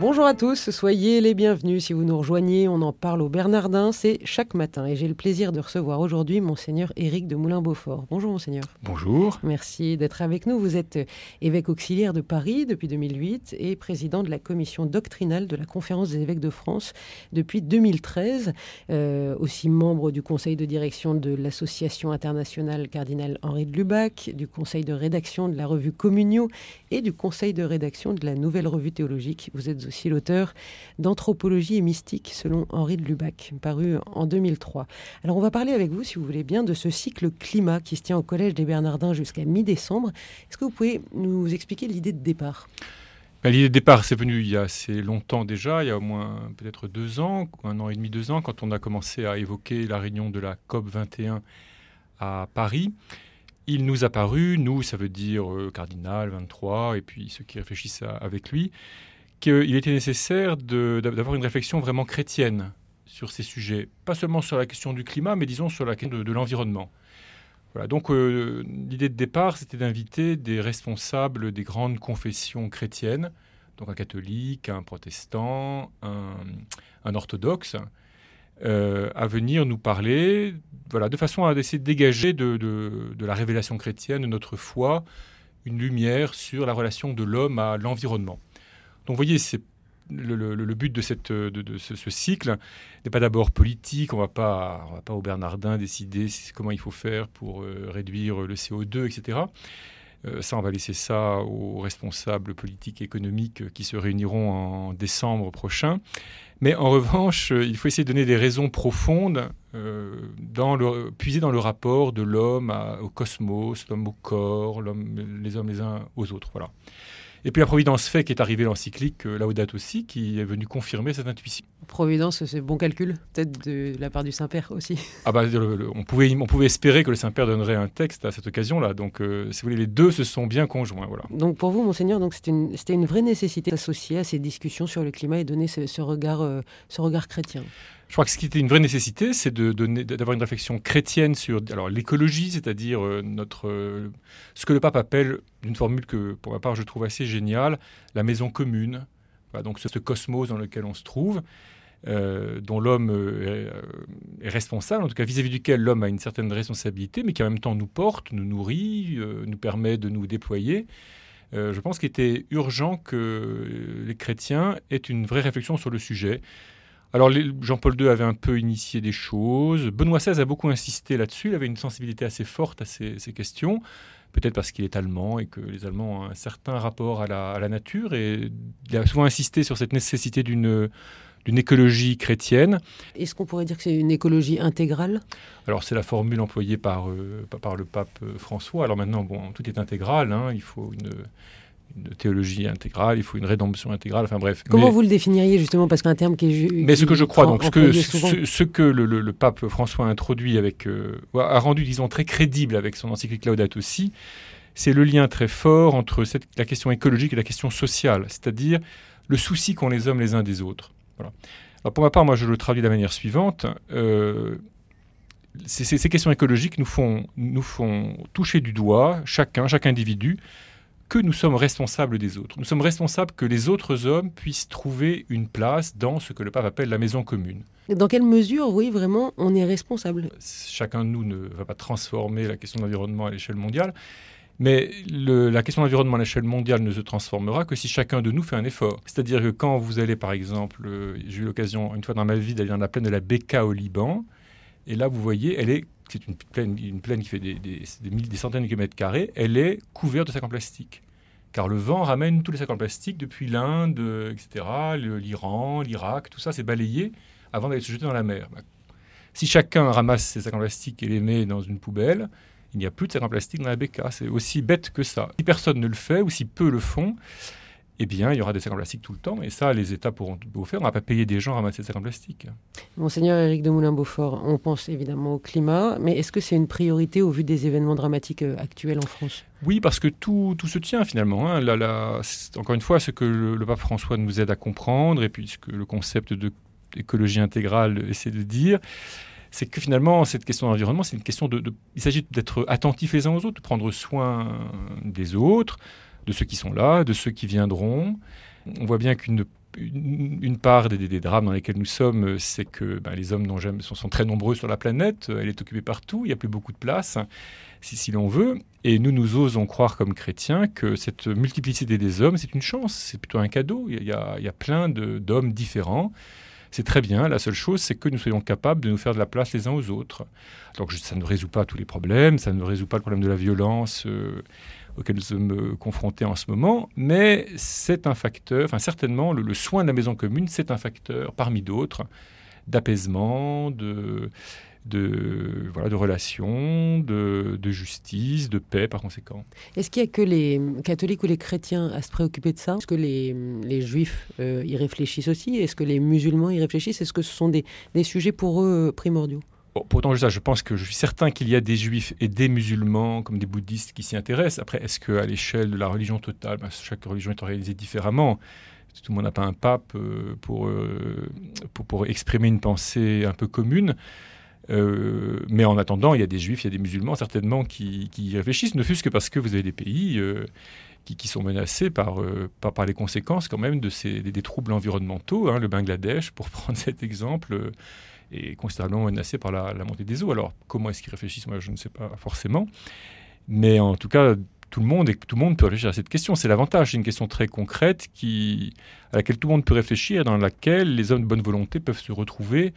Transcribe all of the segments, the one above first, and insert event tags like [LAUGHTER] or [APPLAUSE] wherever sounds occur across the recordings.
Bonjour à tous, soyez les bienvenus. Si vous nous rejoignez, on en parle au Bernardin, c'est chaque matin. Et j'ai le plaisir de recevoir aujourd'hui Monseigneur Éric de Moulin-Beaufort. Bonjour Monseigneur. Bonjour. Merci d'être avec nous. Vous êtes évêque auxiliaire de Paris depuis 2008 et président de la commission doctrinale de la Conférence des évêques de France depuis 2013. Euh, aussi membre du conseil de direction de l'association internationale cardinal Henri de Lubac, du conseil de rédaction de la revue Communio et du conseil de rédaction de la nouvelle revue théologique. Vous êtes aussi l'auteur d'Anthropologie et mystique selon Henri de Lubac, paru en 2003. Alors on va parler avec vous, si vous voulez bien, de ce cycle climat qui se tient au Collège des Bernardins jusqu'à mi-décembre. Est-ce que vous pouvez nous expliquer l'idée de départ? Ben, L'idée de départ, c'est venu il y a assez longtemps déjà, il y a au moins peut-être deux ans, un an et demi, deux ans, quand on a commencé à évoquer la réunion de la COP 21 à Paris. Il nous a paru, nous, ça veut dire euh, Cardinal 23, et puis ceux qui réfléchissent avec lui, qu'il était nécessaire d'avoir une réflexion vraiment chrétienne sur ces sujets, pas seulement sur la question du climat, mais disons sur la question de, l'environnement. Voilà, donc euh, l'idée de départ, c'était d'inviter des responsables des grandes confessions chrétiennes, donc un catholique, un protestant, un, orthodoxe, euh, à venir nous parler, de façon à essayer de dégager de, de, la révélation chrétienne, de notre foi, une lumière sur la relation de l'homme à l'environnement. Donc vous voyez, c'est le, but de, ce, cycle n'est pas d'abord politique, on ne va pas au Bernardin décider comment il faut faire pour euh, réduire le CO2, etc. Euh, ça, on va laisser ça aux responsables politiques et économiques qui se réuniront en décembre prochain. Mais en revanche, il faut essayer de donner des raisons profondes, euh, dans le, puiser dans le rapport de l'homme au cosmos, l'homme au corps, les hommes les uns aux autres. Voilà. Et puis la Providence fait qui est arrivé l'encyclique euh, Laudato aussi, qui est venu confirmer cette intuition. Providence, c'est bon calcul, peut-être de la part du Saint-Père aussi. [LAUGHS] Ah bah, on, pouvait, on pouvait espérer que le Saint-Père donnerait un texte à cette occasion-là. Donc, euh, si vous voulez, les deux se sont bien conjoints. Voilà. Donc, pour vous, Monseigneur, c'était une, une, vraie nécessité d'associer à ces discussions sur le climat et donner ce, regard, euh, ce regard chrétien. Je crois que ce qui était une vraie nécessité, c'est d'avoir une réflexion chrétienne sur l'écologie, c'est-à-dire euh, notre euh, ce que le pape appelle, d'une formule que pour ma part je trouve assez géniale, la maison commune. donc ce, cosmos dans lequel on se trouve, euh, dont l'homme est, responsable, en tout cas vis-à-vis duquel l'homme a une certaine responsabilité, mais qui en même temps nous porte, nous nourrit, nous permet de nous déployer. je pense qu'il était urgent que les chrétiens aient une vraie réflexion sur le sujet. Alors Jean-Paul II avait un peu initié des choses. Benoît XVI a beaucoup insisté là-dessus. Il avait une sensibilité assez forte à ces, questions. Peut-être parce qu'il est allemand et que les Allemands ont un certain rapport à la, nature. Et il a souvent insisté sur cette nécessité d'une d'une écologie chrétienne. Est-ce qu'on pourrait dire que c'est une écologie intégrale? Alors c'est la formule employée par, euh, par le pape François. Alors maintenant, bon, tout est intégral. Hein. Il faut une une théologie intégrale, il faut une rédemption intégrale, enfin bref. Comment vous le définiriez justement Parce qu'un terme qui est... Mais ce que je crois, donc ce que, ce, que le, pape François a introduit avec... Euh, a rendu, disons, très crédible avec son encyclique Laudato aussi, c'est le lien très fort entre cette, la question écologique et la question sociale, c'est-à-dire le souci qu'ont les hommes les uns des autres. Voilà. Alors pour ma part, moi je le traduis de la manière suivante. Euh, ces, ces, questions écologiques nous font, nous font toucher du doigt, chacun, chaque individu, que nous sommes responsables des autres. Nous sommes responsables que les autres hommes puissent trouver une place dans ce que le pape appelle la maison commune. Dans quelle mesure, oui, vraiment, on est responsable? Chacun de nous ne va pas transformer la question de l'environnement à l'échelle mondiale, mais la question de l'environnement à l'échelle mondiale ne se transformera que si chacun de nous fait un effort. C'est-à-dire que quand vous allez, par exemple, euh, j'ai eu l'occasion une fois dans ma vie d'aller dans la plaine de la Beka au Liban, et là, vous voyez, elle est c'est une plaine, qui fait des, centaines de kilomètres carrés, elle est couverte de sacs en plastique. Car le vent ramène tous les sacs en plastique depuis l'Inde, etc., l'Iran, l'Irak, tout ça, c'est balayé avant d'aller se jeter dans la mer. Bah, si chacun ramasse ses sacs en plastique et les met dans une poubelle, il n'y a plus de sacs en plastique dans la BK. C'est aussi bête que ça. Si personne ne le fait, ou si peu le font, eh bien, il y aura des sacs en plastique tout le temps. Et ça, les États pourront tout faire. On ne va pas payer des gens à ramasser des sacs en plastique. Monseigneur Éric de Moulin-Beaufort, on pense évidemment au climat, mais est-ce que c'est une priorité au vu des événements dramatiques euh, actuels en France? Oui, parce que tout, tout se tient finalement. Hein. encore une fois, ce que le, pape François nous aide à comprendre, et puis le concept de écologie intégrale essaie de dire, c'est que finalement, cette question d'environnement, c'est une question de, Il s'agit d'être attentif les uns aux autres, de prendre soin des autres, de ceux qui sont là, de ceux qui viendront. On voit bien qu'une une, part des, drames dans lesquels nous sommes, c'est que ben, les hommes sont, très nombreux sur la planète, elle est occupée partout, il n'y a plus beaucoup de place, si, si l'on veut. Et nous, nous osons croire comme chrétiens que cette multiplicité des hommes, c'est une chance, c'est plutôt un cadeau. Il y a, il y a plein d'hommes différents c'est très bien. La seule chose, c'est que nous soyons capables de nous faire de la place les uns aux autres. Donc ça ne résout pas tous les problèmes, ça ne résout pas le problème de la violence euh, auquel nous sommes confrontés en ce moment, mais c'est un facteur, enfin certainement, le soin de la maison commune, c'est un facteur parmi d'autres d'apaisement, de voilà, de relations, de, justice, de paix par conséquent. Est-ce qu'il n'y a que les catholiques ou les chrétiens à se préoccuper de ça? Est-ce que les, juifs euh, y réfléchissent aussi? Est-ce que les musulmans y réfléchissent? Est-ce que ce sont des, sujets pour eux euh, primordiaux Pourtant, ça, je pense que je suis certain qu'il y a des juifs et des musulmans, comme des bouddhistes, qui s'y intéressent. Après, est-ce qu'à l'échelle de la religion totale, ben, chaque religion est organisée différemment? Tout le monde n'a pas un pape euh, pour, pour, pour, exprimer une pensée un peu commune. Euh, mais en attendant, il y a des juifs, il y a des musulmans certainement qui, qui réfléchissent, ne fût-ce que parce que vous avez des pays euh, qui, qui, sont menacés par, euh, par, par, les conséquences quand même de ces, des, troubles environnementaux. Hein. le Bangladesh, pour [LAUGHS] prendre cet exemple, est considérablement menacé par la, montée des eaux. Alors comment est-ce qu'ils réfléchissent? Moi, je ne sais pas forcément. Mais en tout cas, tout le monde et tout le monde peut réfléchir à cette question. C'est l'avantage. C'est une question très concrète qui, à laquelle tout le monde peut réfléchir, dans laquelle les hommes de bonne volonté peuvent se retrouver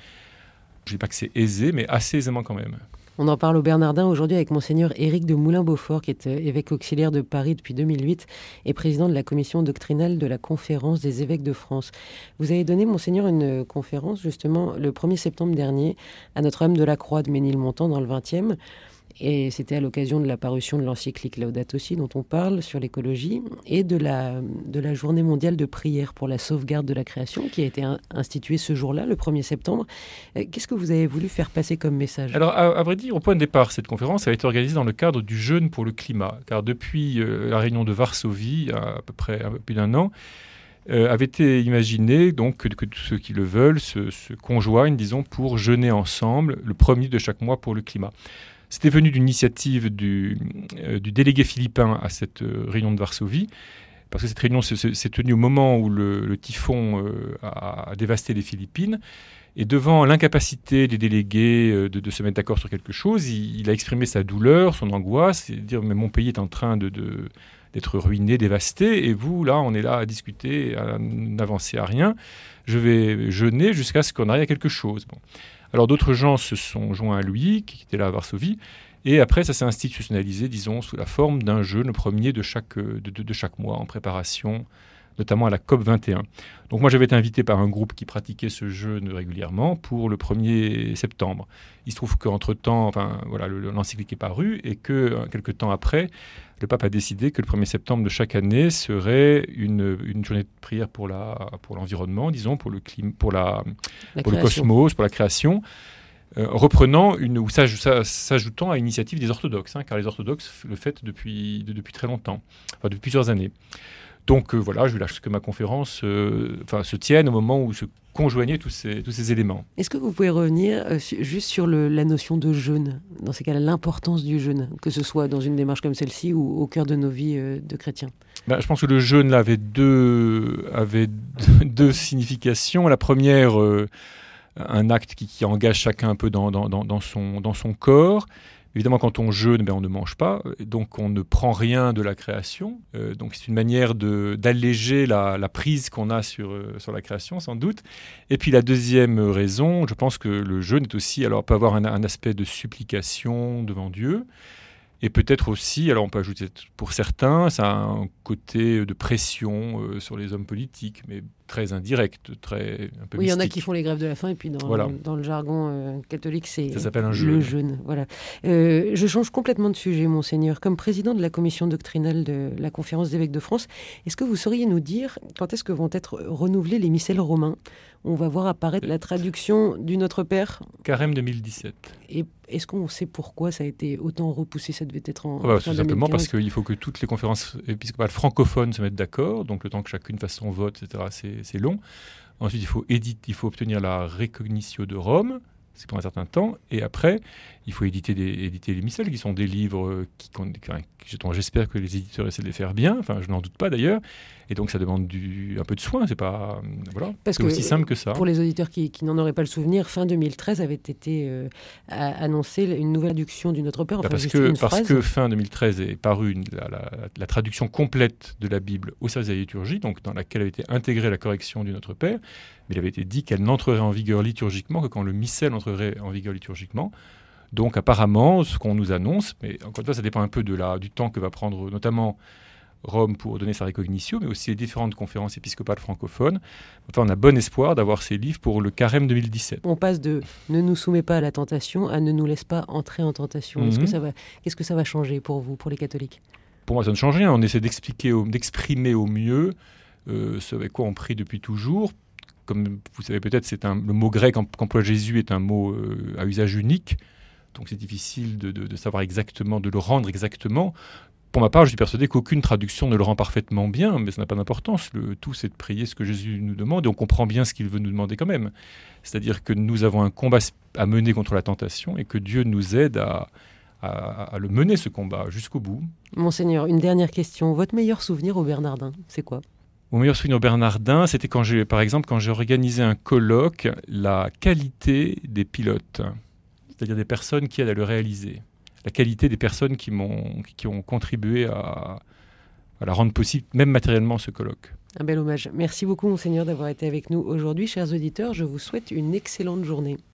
je ne dis pas que c'est aisé, mais assez aisément quand même. On en parle au Bernardin aujourd'hui avec monseigneur Éric de Moulin-Beaufort, qui est euh, évêque auxiliaire de Paris depuis 2008 et président de la commission doctrinale de la conférence des évêques de France. Vous avez donné, monseigneur, une conférence justement le 1er septembre dernier à Notre-Dame de la Croix de Ménilmontant dans le 20e. Et c'était à l'occasion de la parution de l'encyclique Laudato Si, dont on parle sur l'écologie, et de la, de la journée mondiale de prière pour la sauvegarde de la création, qui a été instituée ce jour-là, le 1er septembre. Euh, qu'est-ce que vous avez voulu faire passer comme message? Alors, à, vrai dire, au point de départ, cette conférence a été organisée dans le cadre du jeûne pour le climat, car depuis euh, la réunion de Varsovie, à, peu près un peu plus d'un an, euh, avait été imaginé donc que, que, ceux qui le veulent se, se, conjoignent, disons, pour jeûner ensemble le premier de chaque mois pour le climat. C'était venu d'une initiative du, euh, délégué philippin à cette euh, réunion de Varsovie, parce que cette réunion s'est tenue au moment où le, typhon euh, a, dévasté les Philippines. Et devant l'incapacité des délégués de, se mettre d'accord sur quelque chose, il, a exprimé sa douleur, son angoisse, et dire mais mon pays est en train d'être ruiné, dévasté, et vous, là, on est là à discuter, à n'avancer à rien. Je vais jeûner jusqu'à ce qu'on arrive à quelque chose. Alors d'autres gens se sont joints à lui, qui était là à Varsovie, et après ça s'est institutionnalisé, disons, sous la forme d'un jeûne le premier de chaque, de, chaque mois en préparation notamment à la COP 21. Donc moi j'avais été invité par un groupe qui pratiquait ce jeûne régulièrement pour le 1er septembre. Il se trouve qu'entre-temps, enfin voilà, l'encyclique est paru et que euh, quelques temps après, le pape a décidé que le 1er septembre de chaque année serait une, une journée de prière pour l'environnement, pour disons, pour le, climat, pour, la, pour le cosmos, pour la création. Euh, reprenant une, ou s'ajoutant à l'initiative des orthodoxes, hein, car les orthodoxes le font depuis, depuis très longtemps, enfin depuis plusieurs années. Donc euh, voilà, je voulais que ma conférence euh, enfin, se tienne au moment où se conjoignaient tous ces, tous ces éléments. Est-ce que vous pouvez revenir euh, juste sur le, la notion de jeûne, dans ces cas-là, l'importance du jeûne, que ce soit dans une démarche comme celle-ci ou au cœur de nos vies de chrétiens ben, Je pense que le jeûne là, avait, deux, avait [LAUGHS] deux significations. La première, un acte qui, qui, engage chacun un peu dans, dans, dans, son, dans son corps. Évidemment, quand on jeûne, ben, on ne mange pas, donc on ne prend rien de la création. Euh, donc c'est une manière d'alléger la, la, prise qu'on a sur, euh, sur la création, sans doute. Et puis la deuxième raison, je pense que le jeûne est aussi, alors peut avoir un, un aspect de supplication devant Dieu, et peut-être aussi, alors on peut ajouter pour certains, ça a un côté de pression euh, sur les hommes politiques, mais très indirect, très un peu Oui, il y en a qui font les grèves de la faim, et puis dans, dans le jargon euh, catholique, c'est le jeûne. Voilà. Euh, je change complètement de sujet, monseigneur. Comme président de la commission doctrinale de la conférence des évêques de France, est-ce que vous sauriez nous dire quand est-ce que vont être renouvelés les missels romains? On va voir apparaître la traduction du Notre Père. Carême 2017. Et est-ce qu'on sait pourquoi ça a été autant repoussé? Ça devait être en. Ah bah, tout simplement parce qu'il faut que toutes les conférences épiscopales francophones se mettent d'accord. Donc le temps que chacune fasse son vote, etc., c'est long. Ensuite, il faut, obtenir la Recognitio de Rome, c'est pour un certain temps. Et après, il faut éditer, des, éditer les missels, qui sont des livres qui, dont j'espère que les éditeurs essaient de les faire bien. Enfin, je n'en doute pas d'ailleurs. Et donc, ça demande du, un peu de soin. C'est pas voilà, c'est aussi simple que ça. Pour les auditeurs qui, n'en auraient pas le souvenir, fin 2013 avait été euh, annoncée une nouvelle traduction du Notre Père. Enfin, parce que, parce que fin 2013 est parue la, traduction complète de la Bible au service de la liturgie, donc dans laquelle avait été intégrée la correction du Notre Père. Mais il avait été dit qu'elle n'entrerait en vigueur liturgiquement que quand le missel entrerait en vigueur liturgiquement. Donc apparemment, ce qu'on nous annonce, mais encore une fois, ça dépend un peu de la, du temps que va prendre notamment Rome pour donner sa recognition, mais aussi les différentes conférences épiscopales francophones. Enfin, on a bon espoir d'avoir ces livres pour le carême 2017. On passe de ne nous soumets pas à la tentation à ne nous laisse pas entrer en tentation. Qu'est-ce que, mhm. ça va, qu'est-ce que ça va changer pour vous, pour les catholiques? Pour moi, ça ne change rien. On essaie d'expliquer, d'exprimer au mieux euh, ce avec quoi on prie depuis toujours. Comme vous savez peut-être, c'est un, le mot grec qu'emploie Jésus est un mot euh, à usage unique. Donc c'est difficile de, savoir exactement, de le rendre exactement. Pour ma part, je suis persuadé qu'aucune traduction ne le rend parfaitement bien, mais ça n'a pas d'importance. Le tout, c'est de prier ce que Jésus nous demande, et on comprend bien ce qu'il veut nous demander quand même. C'est-à-dire que nous avons un combat à mener contre la tentation, et que Dieu nous aide à, à, le mener, ce combat, jusqu'au bout. Monseigneur, une dernière question. Votre meilleur souvenir au Bernardin, c'est quoi? Mon meilleur souvenir Bernardin, c'était quand j'ai, par exemple, quand j'ai organisé un colloque, la qualité des pilotes c'est-à-dire des personnes qui à le réaliser. La qualité des personnes qui, m'ont, qui ont contribué à, à la rendre possible, même matériellement, ce colloque. Un bel hommage. Merci beaucoup, Monseigneur, d'avoir été avec nous aujourd'hui. Chers auditeurs, je vous souhaite une excellente journée.